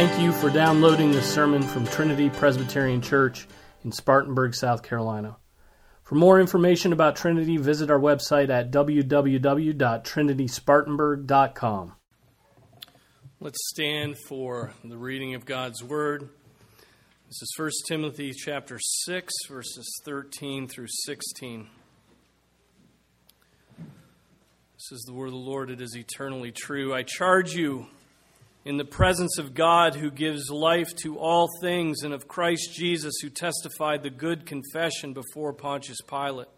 Thank you for downloading this sermon from Trinity Presbyterian Church in Spartanburg, South Carolina. For more information about Trinity, visit our website at www.trinityspartanburg.com. Let's stand for the reading of God's Word. This is 1 Timothy chapter 6 verses 13 through 16. This is the word of the Lord. It is eternally true. I charge you in the presence of God who gives life to all things and of Christ Jesus who testified the good confession before Pontius Pilate.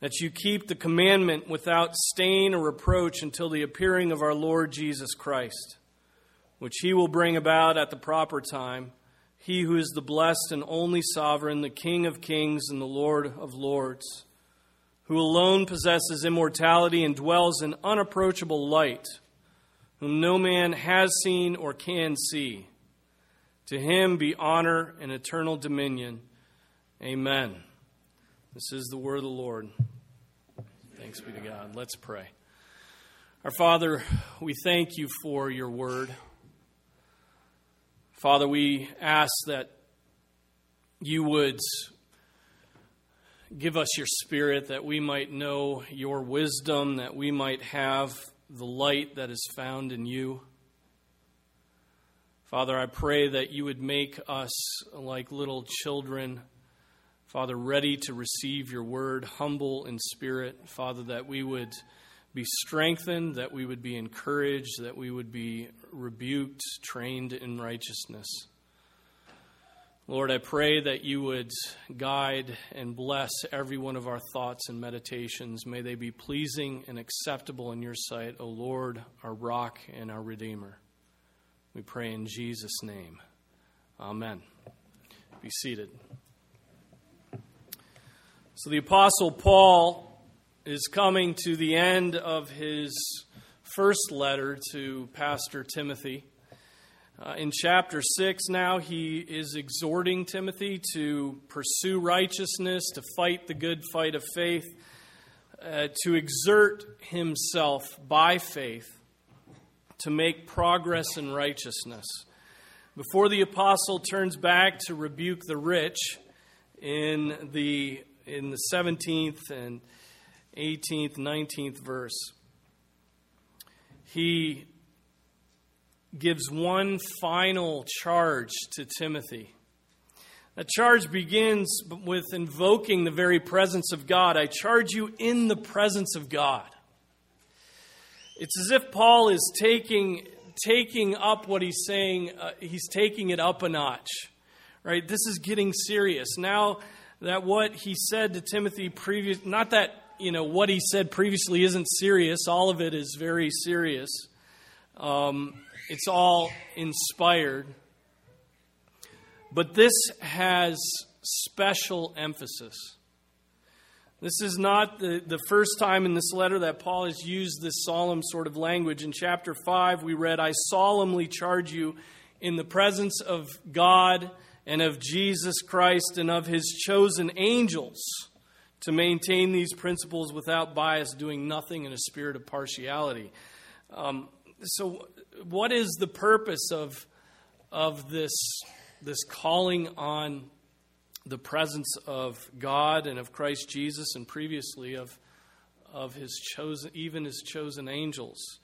That you keep the commandment without stain or reproach until the appearing of our Lord Jesus Christ, which he will bring about at the proper time. He who is the blessed and only sovereign, the King of kings and the Lord of lords, who alone possesses immortality and dwells in unapproachable light whom no man has seen or can see. To him be honor and eternal dominion. Amen. This is the word of the Lord. Thanks be to God. Let's pray. Our Father, we thank you for your word. Father, we ask that you would give us your spirit, that we might know your wisdom, that we might have the light that is found in you. Father, I pray that you would make us like little children, Father, ready to receive your word, humble in spirit, Father, that we would be strengthened, that we would be encouraged, that we would be rebuked, trained in righteousness. Lord, I pray that you would guide and bless every one of our thoughts and meditations. May they be pleasing and acceptable in your sight, O Lord, our rock and our Redeemer. We pray in Jesus' name. Amen. Be seated. So the Apostle Paul is coming to the end of his first letter to Pastor Timothy. Uh, in chapter 6, now he is exhorting Timothy to pursue righteousness, to fight the good fight of faith, uh, to exert himself by faith to make progress in righteousness. Before the apostle turns back to rebuke the rich in the, in the 17th and 18th, 19th verse, he gives one final charge to Timothy. That charge begins with invoking the very presence of God. I charge you in the presence of God. It's as if Paul is taking, taking up what he's saying, uh, he's taking it up a notch. Right? This is getting serious. Now that what he said to Timothy previous not that, you know, what he said previously isn't serious, all of it is very serious. Um, it's all inspired. But this has special emphasis. This is not the, the first time in this letter that Paul has used this solemn sort of language. In chapter 5, we read, I solemnly charge you in the presence of God and of Jesus Christ and of his chosen angels to maintain these principles without bias, doing nothing in a spirit of partiality. Um, so, what is the purpose of, of this, this calling on the presence of God and of Christ Jesus and previously of, of his chosen, even his chosen angels?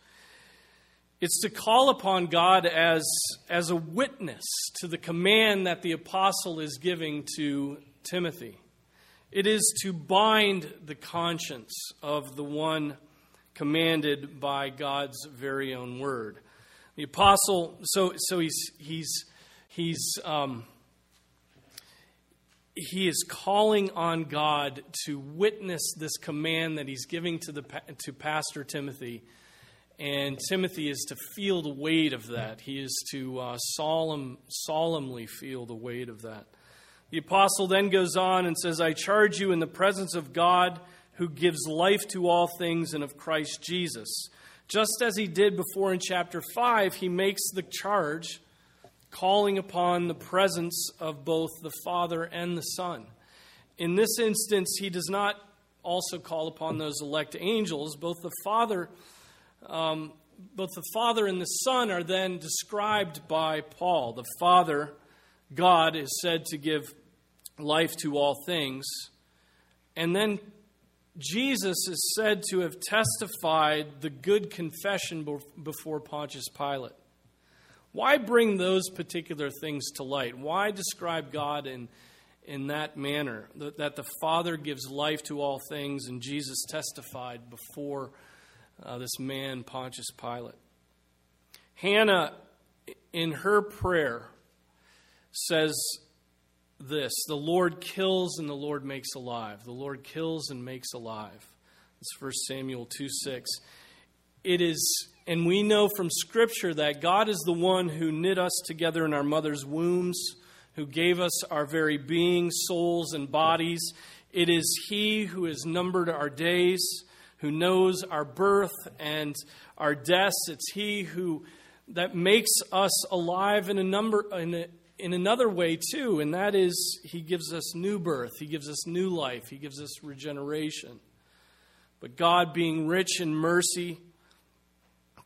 It's to call upon God as, as a witness to the command that the apostle is giving to Timothy. It is to bind the conscience of the one commanded by God's very own word. The apostle, so so he's he's he's um, he is calling on God to witness this command that he's giving to the to Pastor Timothy, and Timothy is to feel the weight of that. He is to uh, solemn solemnly feel the weight of that. The apostle then goes on and says, "I charge you in the presence of God." Who gives life to all things and of Christ Jesus just as he did before in chapter 5, he makes the charge calling upon the presence of both the Father and the Son. In this instance, he does not also call upon those elect angels. Both the Father um, both the Father and the Son are then described by Paul. The Father, God, is said to give life to all things. And then Jesus is said to have testified the good confession before Pontius Pilate. Why bring those particular things to light? Why describe God in, in that manner? That, that the Father gives life to all things, and Jesus testified before uh, this man, Pontius Pilate. Hannah, in her prayer, says this The Lord kills and the Lord makes alive. The Lord kills and makes alive. It's 1 Samuel 2 6. It is, and we know from Scripture that God is the one who knit us together in our mother's wombs, who gave us our very being, souls, and bodies. It is He who has numbered our days who knows our birth and our deaths. It's He who that makes us alive in a number in, a, in another way too, and that is He gives us new birth. He gives us new life. He gives us regeneration. But God, being rich in mercy,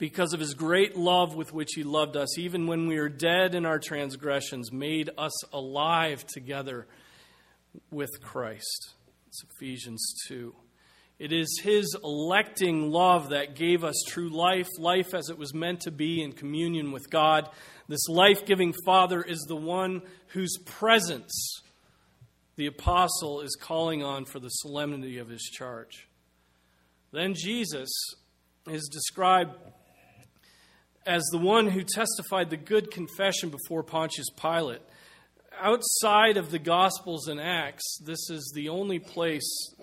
because of his great love with which he loved us, even when we were dead in our transgressions, made us alive together with Christ. It's Ephesians 2. It is His electing love that gave us true life, life as it was meant to be in communion with God. This life giving Father is the one whose presence the apostle is calling on for the solemnity of his charge. Then Jesus is described as the one who testified the good confession before Pontius Pilate. Outside of the Gospels and Acts, this is the only place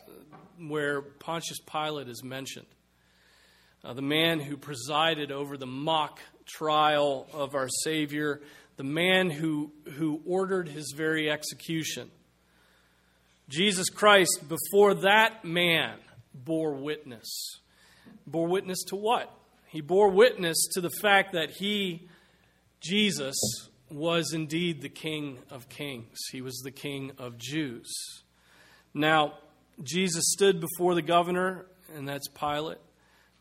where Pontius Pilate is mentioned. Uh, the man who presided over the mock trial of our Savior, the man who, who ordered his very execution. Jesus Christ, before that man, bore witness. Bore witness to what? He bore witness to the fact that he, Jesus, was indeed the King of Kings. He was the King of Jews. Now, Jesus stood before the governor, and that's Pilate.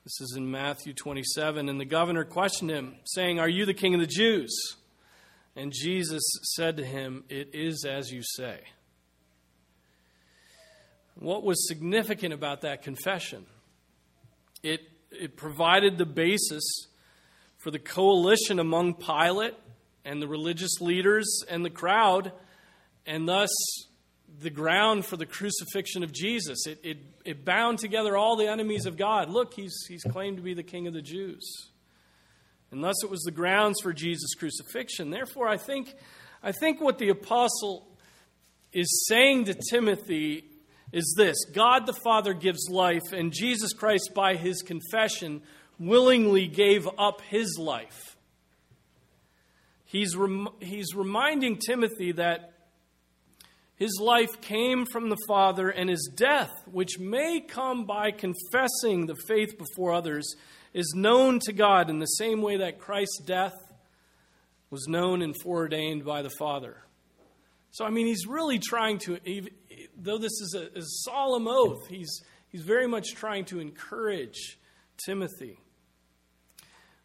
This is in Matthew 27. And the governor questioned him, saying, Are you the king of the Jews? And Jesus said to him, It is as you say. What was significant about that confession? It, it provided the basis for the coalition among Pilate and the religious leaders and the crowd, and thus the ground for the crucifixion of Jesus. It, it, it bound together all the enemies of God. Look, he's, he's claimed to be the king of the Jews. And thus it was the grounds for Jesus' crucifixion. Therefore, I think, I think what the apostle is saying to Timothy is this God the Father gives life, and Jesus Christ, by his confession, willingly gave up his life. He's, rem- he's reminding Timothy that his life came from the Father, and his death, which may come by confessing the faith before others, is known to God in the same way that Christ's death was known and foreordained by the Father. So, I mean, he's really trying to, though this is a, a solemn oath, he's, he's very much trying to encourage Timothy.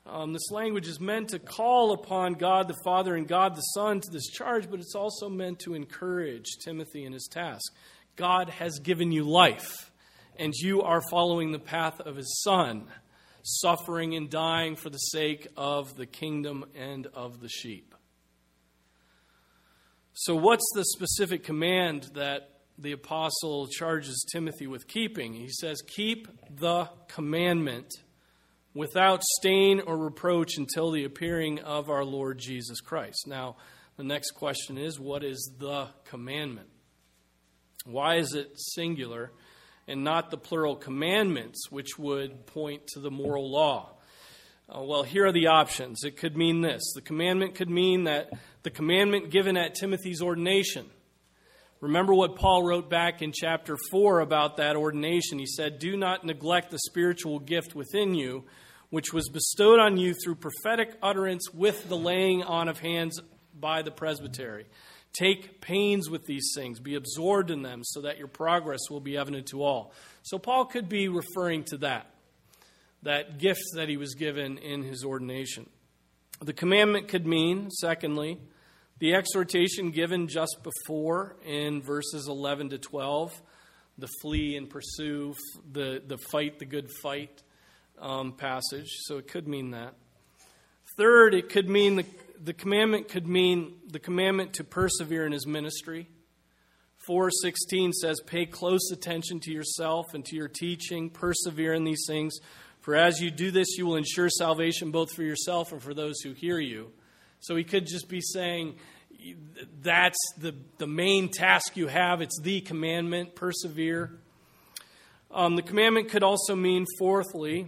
Um, this language is meant to call upon God the Father and God the Son to this charge, but it's also meant to encourage Timothy in his task. God has given you life, and you are following the path of his Son, suffering and dying for the sake of the kingdom and of the sheep. So, what's the specific command that the apostle charges Timothy with keeping? He says, Keep the commandment without stain or reproach until the appearing of our Lord Jesus Christ. Now, the next question is what is the commandment? Why is it singular and not the plural commandments, which would point to the moral law? Uh, well, here are the options. It could mean this the commandment could mean that the commandment given at Timothy's ordination. Remember what Paul wrote back in chapter 4 about that ordination. He said, Do not neglect the spiritual gift within you, which was bestowed on you through prophetic utterance with the laying on of hands by the presbytery. Take pains with these things, be absorbed in them, so that your progress will be evident to all. So, Paul could be referring to that that gift that he was given in his ordination. The commandment could mean, secondly, the exhortation given just before in verses 11 to 12, the flee and pursue, the, the fight, the good fight um, passage. So it could mean that. Third, it could mean the, the commandment could mean the commandment to persevere in his ministry. 4:16 says, "Pay close attention to yourself and to your teaching, persevere in these things, for as you do this, you will ensure salvation both for yourself and for those who hear you." So he could just be saying, that's the, the main task you have. It's the commandment, persevere. Um, the commandment could also mean, fourthly,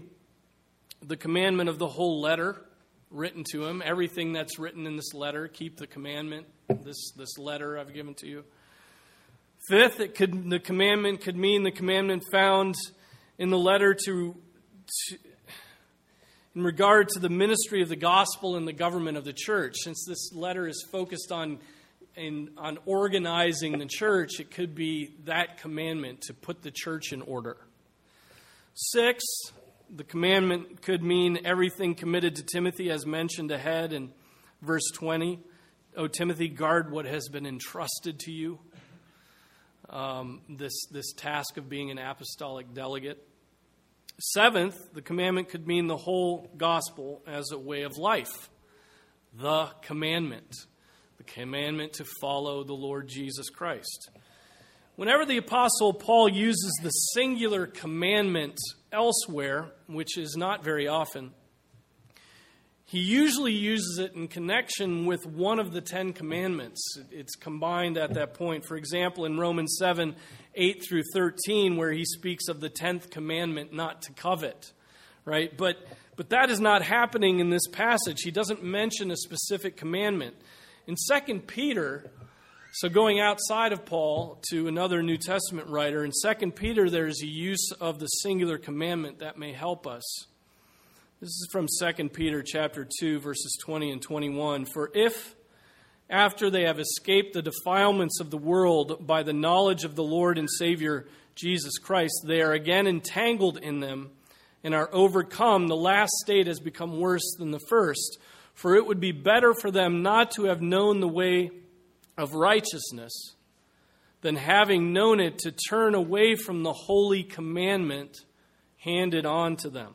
the commandment of the whole letter written to him. Everything that's written in this letter, keep the commandment, this, this letter I've given to you. Fifth, it could, the commandment could mean the commandment found in the letter to, to in regard to the ministry of the gospel and the government of the church. Since this letter is focused on, in, on organizing the church, it could be that commandment to put the church in order. Six, the commandment could mean everything committed to Timothy, as mentioned ahead in verse 20. O Timothy, guard what has been entrusted to you. Um, this, this task of being an apostolic delegate. Seventh, the commandment could mean the whole gospel as a way of life. The commandment. The commandment to follow the Lord Jesus Christ. Whenever the Apostle Paul uses the singular commandment elsewhere, which is not very often, he usually uses it in connection with one of the Ten Commandments. It's combined at that point. For example, in Romans 7 8 through 13, where he speaks of the tenth commandment not to covet, right? But, but that is not happening in this passage. He doesn't mention a specific commandment. In 2 Peter, so going outside of Paul to another New Testament writer, in 2 Peter, there's a use of the singular commandment that may help us. This is from 2 Peter chapter 2 verses 20 and 21. For if after they have escaped the defilements of the world by the knowledge of the Lord and Savior Jesus Christ, they are again entangled in them and are overcome. The last state has become worse than the first. For it would be better for them not to have known the way of righteousness than having known it to turn away from the holy commandment handed on to them.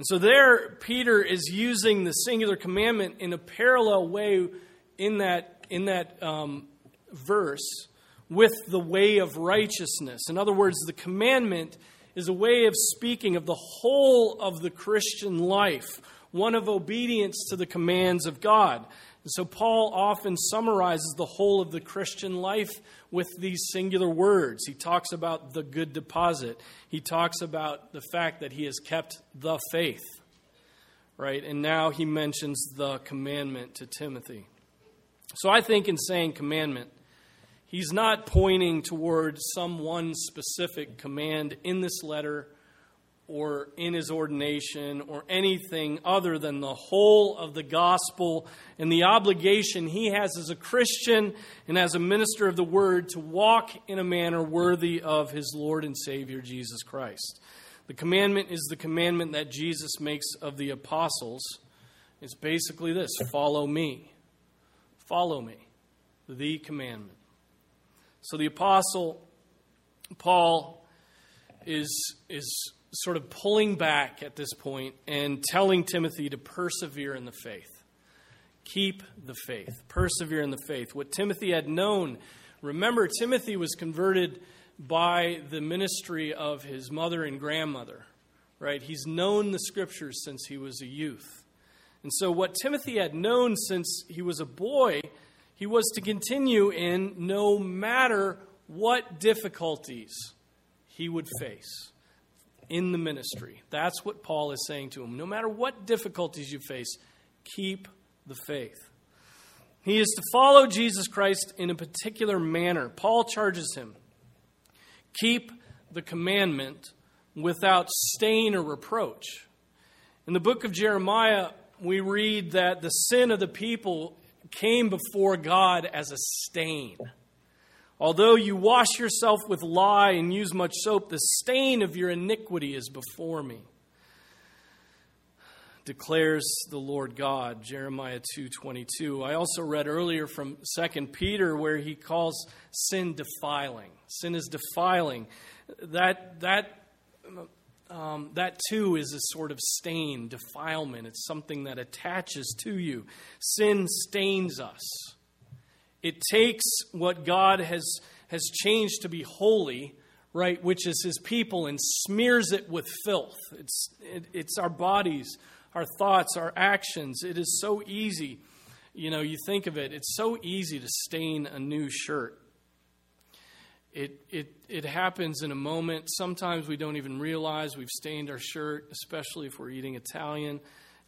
And so there, Peter is using the singular commandment in a parallel way in that, in that um, verse with the way of righteousness. In other words, the commandment is a way of speaking of the whole of the Christian life, one of obedience to the commands of God. And so Paul often summarizes the whole of the Christian life with these singular words. He talks about the good deposit. He talks about the fact that he has kept the faith. Right? And now he mentions the commandment to Timothy. So I think in saying commandment, he's not pointing toward some one specific command in this letter or in his ordination or anything other than the whole of the gospel and the obligation he has as a Christian and as a minister of the word to walk in a manner worthy of his Lord and Savior Jesus Christ. The commandment is the commandment that Jesus makes of the apostles. It's basically this follow me. Follow me. The commandment. So the apostle Paul is, is sort of pulling back at this point and telling Timothy to persevere in the faith. Keep the faith. Persevere in the faith. What Timothy had known, remember, Timothy was converted by the ministry of his mother and grandmother, right? He's known the scriptures since he was a youth. And so, what Timothy had known since he was a boy, he was to continue in no matter what difficulties he would face in the ministry. That's what Paul is saying to him. No matter what difficulties you face, keep the faith. He is to follow Jesus Christ in a particular manner. Paul charges him keep the commandment without stain or reproach. In the book of Jeremiah, we read that the sin of the people came before God as a stain. Although you wash yourself with lye and use much soap, the stain of your iniquity is before me. declares the Lord God, Jeremiah 2:22. I also read earlier from 2 Peter where he calls sin defiling. Sin is defiling. That that um, that too is a sort of stain, defilement. It's something that attaches to you. Sin stains us. It takes what God has has changed to be holy right, which is his people, and smears it with filth. It's, it, it's our bodies, our thoughts, our actions. It is so easy. You know, you think of it, it's so easy to stain a new shirt. It, it, it happens in a moment. Sometimes we don't even realize we've stained our shirt, especially if we're eating Italian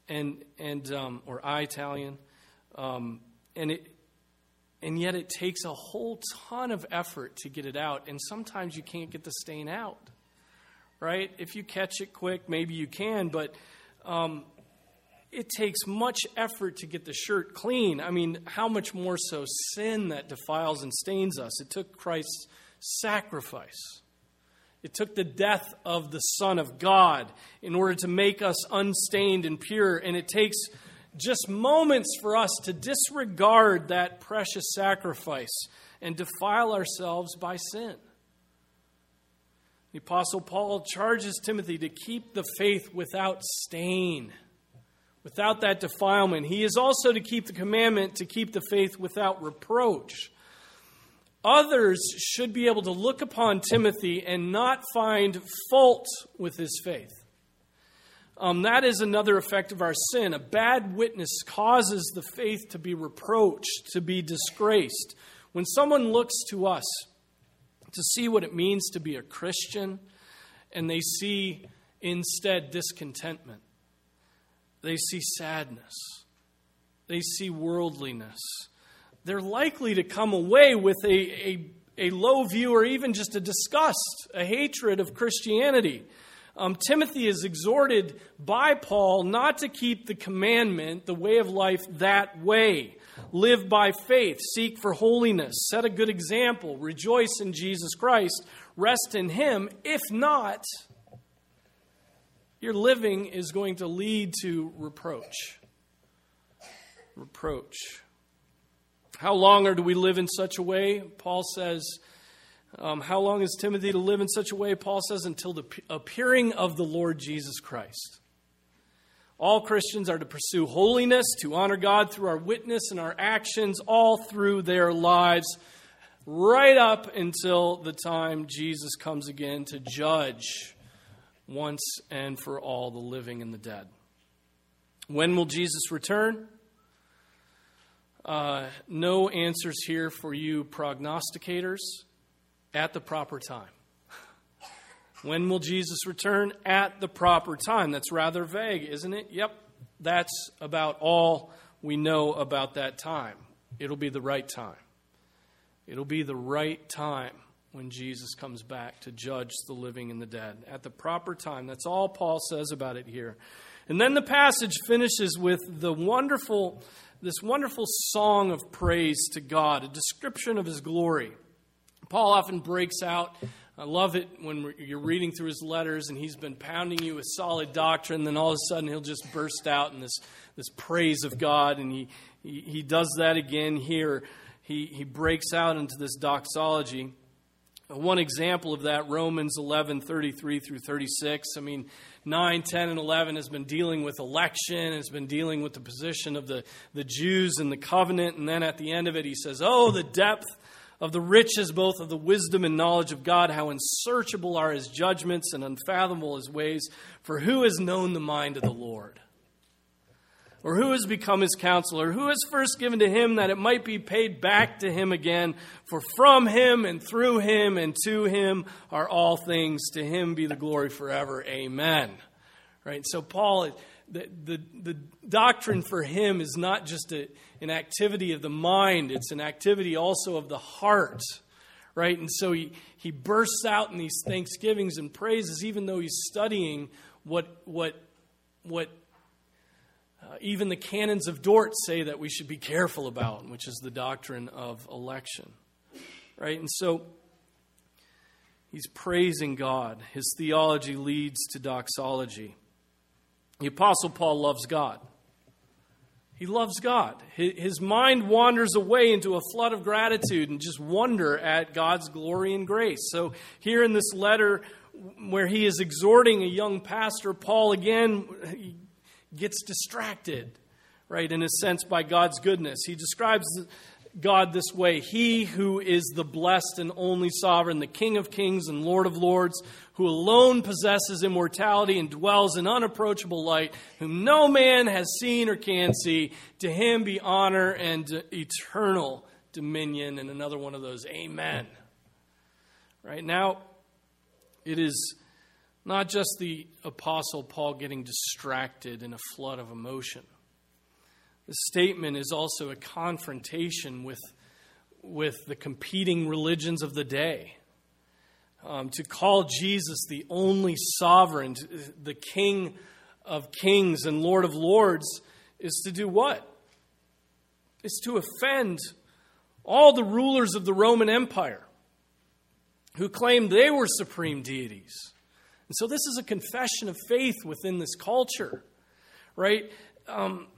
and, and, um, or Italian. Um, and it, and yet it takes a whole ton of effort to get it out, and sometimes you can't get the stain out. Right? If you catch it quick, maybe you can, but um, it takes much effort to get the shirt clean. I mean, how much more so sin that defiles and stains us? It took Christ's sacrifice. It took the death of the Son of God in order to make us unstained and pure, and it takes just moments for us to disregard that precious sacrifice and defile ourselves by sin. The Apostle Paul charges Timothy to keep the faith without stain, without that defilement. He is also to keep the commandment to keep the faith without reproach. Others should be able to look upon Timothy and not find fault with his faith. Um, that is another effect of our sin. A bad witness causes the faith to be reproached, to be disgraced. When someone looks to us to see what it means to be a Christian, and they see instead discontentment, they see sadness, they see worldliness, they're likely to come away with a, a, a low view or even just a disgust, a hatred of Christianity um, Timothy is exhorted by Paul not to keep the commandment, the way of life, that way. Live by faith, seek for holiness, set a good example, rejoice in Jesus Christ, rest in Him. If not, your living is going to lead to reproach. Reproach. How long are do we live in such a way? Paul says, um, how long is Timothy to live in such a way? Paul says, until the appearing of the Lord Jesus Christ. All Christians are to pursue holiness, to honor God through our witness and our actions, all through their lives, right up until the time Jesus comes again to judge once and for all the living and the dead. When will Jesus return? Uh, no answers here for you prognosticators at the proper time. When will Jesus return? At the proper time. That's rather vague, isn't it? Yep, that's about all we know about that time. It'll be the right time. It'll be the right time when Jesus comes back to judge the living and the dead. At the proper time. That's all Paul says about it here. And then the passage finishes with the wonderful this wonderful song of praise to God, a description of his glory. Paul often breaks out. I love it when you're reading through his letters and he's been pounding you with solid doctrine, then all of a sudden he'll just burst out in this, this praise of God. And he, he, he does that again here. He, he breaks out into this doxology. Uh, one example of that, Romans 11, 33 through 36. I mean, 9, 10, and 11 has been dealing with election, has been dealing with the position of the, the Jews in the covenant. And then at the end of it, he says, Oh, the depth of the riches both of the wisdom and knowledge of God, how unsearchable are his judgments and unfathomable his ways. For who has known the mind of the Lord? Or who has become his counselor? Who has first given to him that it might be paid back to him again? For from him and through him and to him are all things. To him be the glory forever. Amen. Right? So, Paul the, the, the doctrine for him is not just a, an activity of the mind, it's an activity also of the heart, right? And so he, he bursts out in these thanksgivings and praises, even though he's studying what, what, what uh, even the canons of Dort say that we should be careful about, which is the doctrine of election, right? And so he's praising God. His theology leads to doxology. The Apostle Paul loves God. He loves God. His mind wanders away into a flood of gratitude and just wonder at God's glory and grace. So, here in this letter, where he is exhorting a young pastor, Paul again gets distracted, right, in a sense, by God's goodness. He describes God this way He who is the blessed and only sovereign, the King of kings and Lord of lords, who alone possesses immortality and dwells in unapproachable light, whom no man has seen or can see, to him be honor and eternal dominion. And another one of those, Amen. Right now, it is not just the Apostle Paul getting distracted in a flood of emotion. The statement is also a confrontation with, with the competing religions of the day. Um, to call Jesus the only sovereign, the King of kings and Lord of lords, is to do what? It's to offend all the rulers of the Roman Empire who claimed they were supreme deities. And so this is a confession of faith within this culture, right? Um,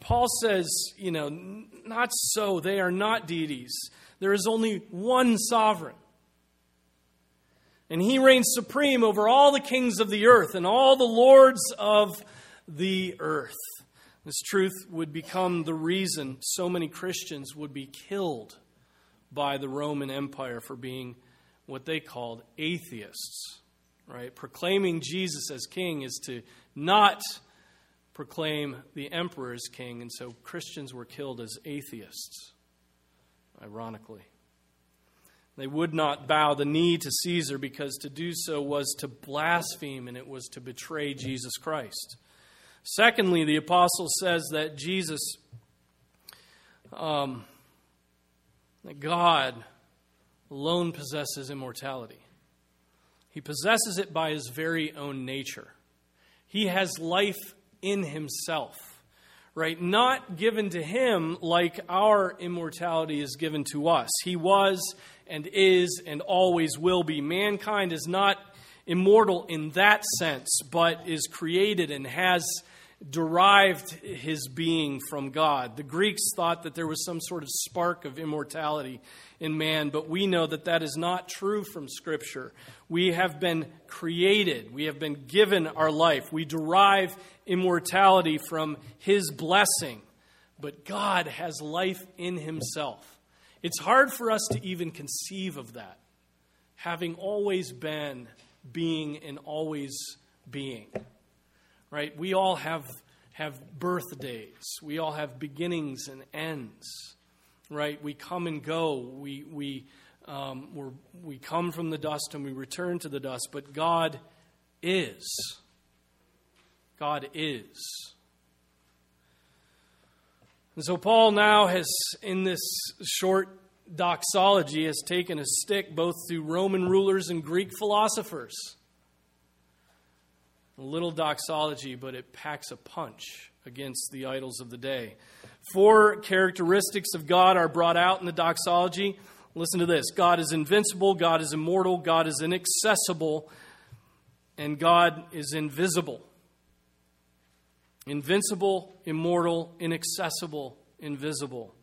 Paul says, you know, not so. They are not deities. There is only one sovereign. And he reigns supreme over all the kings of the earth and all the lords of the earth. This truth would become the reason so many Christians would be killed by the Roman Empire for being what they called atheists. Right? Proclaiming Jesus as king is to not proclaim the emperor as king, and so Christians were killed as atheists, ironically. They would not bow the knee to Caesar because to do so was to blaspheme and it was to betray Jesus Christ. Secondly, the apostle says that Jesus, um, that God alone possesses immortality. He possesses it by his very own nature. He has life in himself, right? Not given to him like our immortality is given to us. He was and is and always will be. Mankind is not immortal in that sense, but is created and has derived his being from God. The Greeks thought that there was some sort of spark of immortality in man, but we know that that is not true from Scripture. We have been created, we have been given our life, we derive immortality from his blessing, but God has life in himself. It's hard for us to even conceive of that, having always been being and always being. Right? We all have have birthdays. We all have beginnings and ends. Right? We come and go. We we um, we come from the dust and we return to the dust. But God is. God is. And so Paul now has, in this short doxology, has taken a stick both to Roman rulers and Greek philosophers. A little doxology, but it packs a punch against the idols of the day. Four characteristics of God are brought out in the doxology. Listen to this God is invincible, God is immortal, God is inaccessible, and God is invisible. Invincible, immortal, inaccessible, invisible.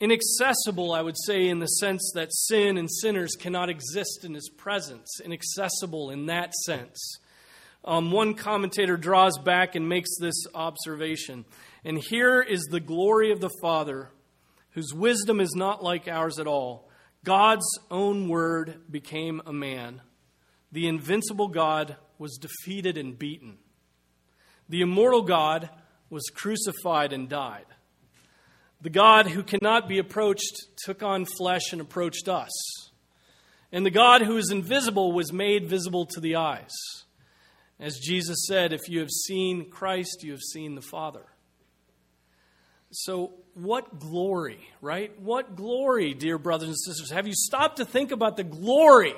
Inaccessible, I would say, in the sense that sin and sinners cannot exist in his presence. Inaccessible in that sense. Um, one commentator draws back and makes this observation. And here is the glory of the Father, whose wisdom is not like ours at all. God's own word became a man. The invincible God was defeated and beaten. The immortal God was crucified and died. The God who cannot be approached took on flesh and approached us. And the God who is invisible was made visible to the eyes. As Jesus said, if you have seen Christ, you have seen the Father. So, what glory, right? What glory, dear brothers and sisters. Have you stopped to think about the glory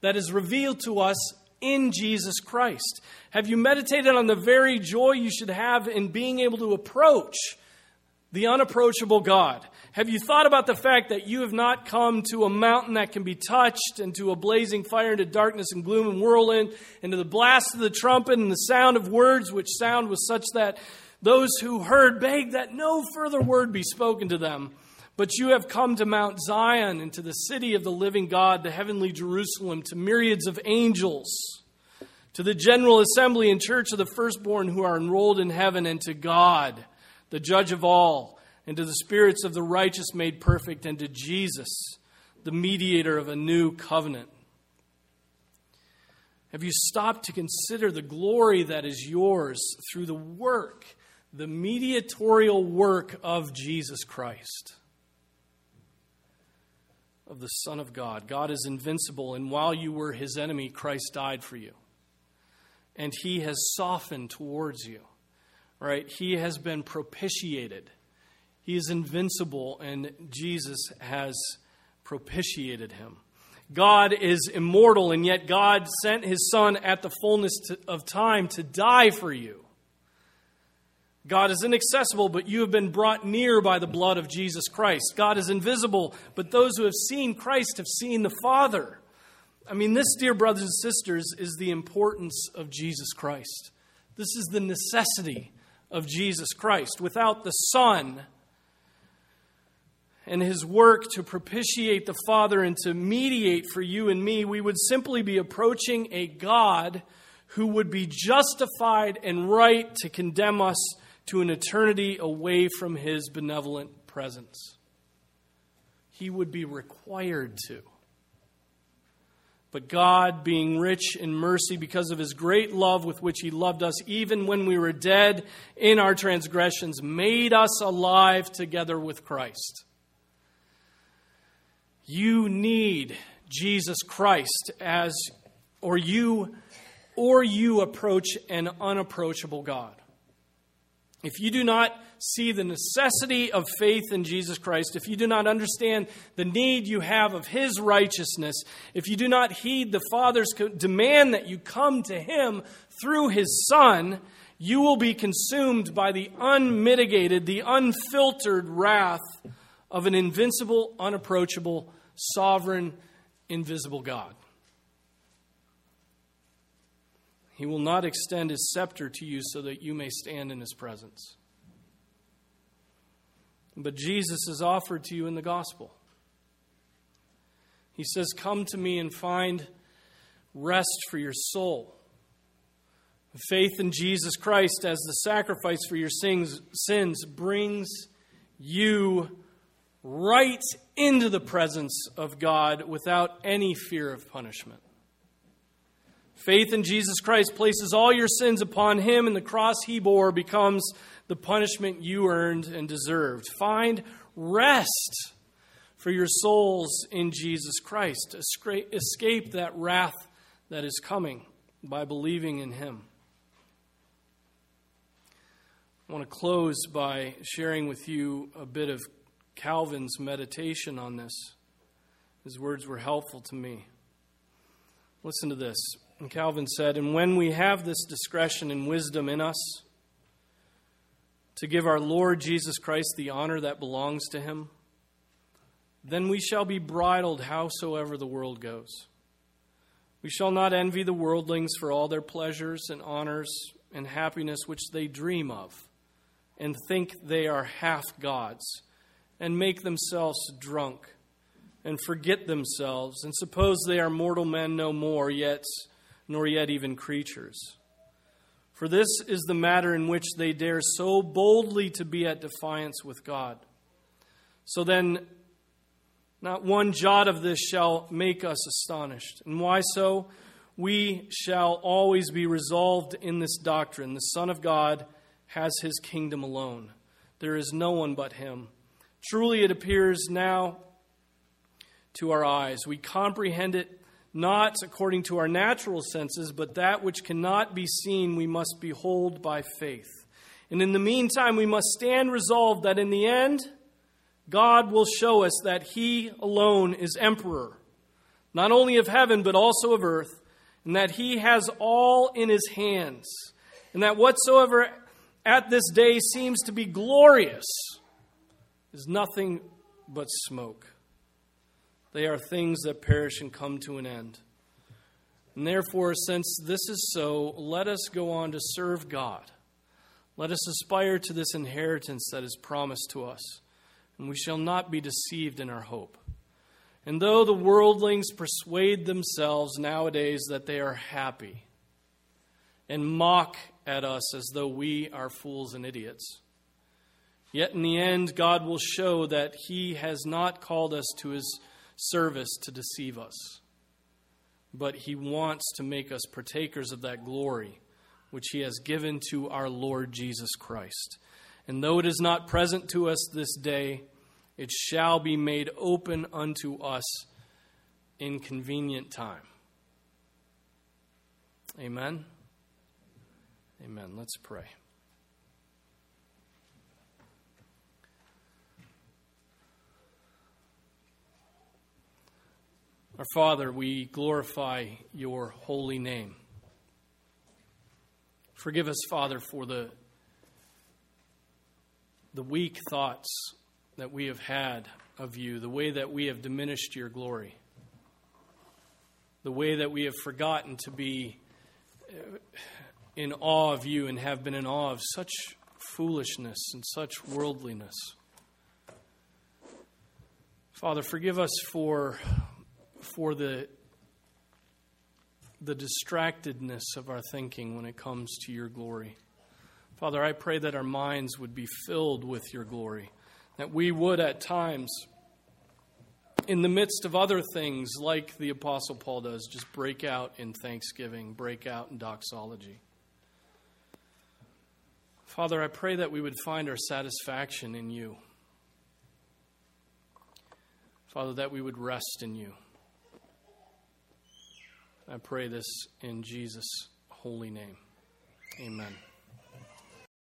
that is revealed to us in Jesus Christ? Have you meditated on the very joy you should have in being able to approach the unapproachable God? Have you thought about the fact that you have not come to a mountain that can be touched, and to a blazing fire, into darkness and gloom and whirlwind, and to the blast of the trumpet and the sound of words, which sound was such that those who heard begged that no further word be spoken to them? But you have come to Mount Zion and to the city of the living God, the heavenly Jerusalem, to myriads of angels, to the general assembly and church of the firstborn who are enrolled in heaven, and to God, the judge of all, and to the spirits of the righteous made perfect, and to Jesus, the mediator of a new covenant. Have you stopped to consider the glory that is yours through the work, the mediatorial work of Jesus Christ? of the Son of God. God is invincible, and while you were his enemy, Christ died for you. And he has softened towards you. Right? He has been propitiated. He is invincible, and Jesus has propitiated him. God is immortal, and yet God sent his Son at the fullness of time to die for you. God is inaccessible, but you have been brought near by the blood of Jesus Christ. God is invisible, but those who have seen Christ have seen the Father. I mean, this, dear brothers and sisters, is the importance of Jesus Christ. This is the necessity of Jesus Christ. Without the Son and his work to propitiate the Father and to mediate for you and me, we would simply be approaching a God who would be justified and right to condemn us to an eternity away from his benevolent presence. He would be required to. But God, being rich in mercy because of his great love with which he loved us, even when we were dead in our transgressions, made us alive together with Christ. You need Jesus Christ as, or you, or you approach an unapproachable God. If you do not see the necessity of faith in Jesus Christ, if you do not understand the need you have of His righteousness, if you do not heed the Father's demand that you come to Him through His Son, you will be consumed by the unmitigated, the unfiltered wrath of an invincible, unapproachable, sovereign, invisible God. He will not extend his scepter to you so that you may stand in his presence. But Jesus is offered to you in the gospel. He says, Come to me and find rest for your soul. Faith in Jesus Christ as the sacrifice for your sins, brings you right into the presence of God without any fear of punishment. Faith in Jesus Christ places all your sins upon him, and the cross he bore becomes the punishment you earned and deserved. Find rest for your souls in Jesus Christ. Escape that wrath that is coming by believing in him. I want to close by sharing with you a bit of Calvin's meditation on this. His words were helpful to me. Listen to this. And Calvin said, And when we have this discretion and wisdom in us to give our Lord Jesus Christ the honor that belongs to him, then we shall be bridled howsoever the world goes. We shall not envy the worldlings for all their pleasures and honors and happiness which they dream of, and think they are half gods, and make themselves drunk, and forget themselves, and suppose they are mortal men no more, yet nor yet even creatures. For this is the matter in which they dare so boldly to be at defiance with God. So then, not one jot of this shall make us astonished. And why so? We shall always be resolved in this doctrine. The Son of God has his kingdom alone, there is no one but him. Truly, it appears now to our eyes. We comprehend it not according to our natural senses, but that which cannot be seen we must behold by faith. And in the meantime, we must stand resolved that in the end, God will show us that He alone is emperor, not only of heaven, but also of earth, and that He has all in His hands, and that whatsoever at this day seems to be glorious is nothing but smoke. They are things that perish and come to an end. And therefore, since this is so, let us go on to serve God. Let us aspire to this inheritance that is promised to us, and we shall not be deceived in our hope. And though the worldlings persuade themselves nowadays that they are happy and mock at us as though we are fools and idiots, yet in the end, God will show that He has not called us to His service to deceive us, but He wants to make us partakers of that glory which He has given to our Lord Jesus Christ. And though it is not present to us this day, it shall be made open unto us in convenient time. Amen. Amen. Let's pray. Our Father, we glorify your holy name. Forgive us, Father, for the, the weak thoughts that we have had of you, the way that we have diminished your glory, the way that we have forgotten to be uh, in awe of you and have been in awe of such foolishness and such worldliness. Father, forgive us for, for the, the distractedness of our thinking when it comes to your glory. Father, I pray that our minds would be filled with your glory that we would at times, in the midst of other things like the Apostle Paul does, just break out in thanksgiving, break out in doxology. Father, I pray that we would find our satisfaction in you. Father, that we would rest in you. I pray this in Jesus' holy name. Amen.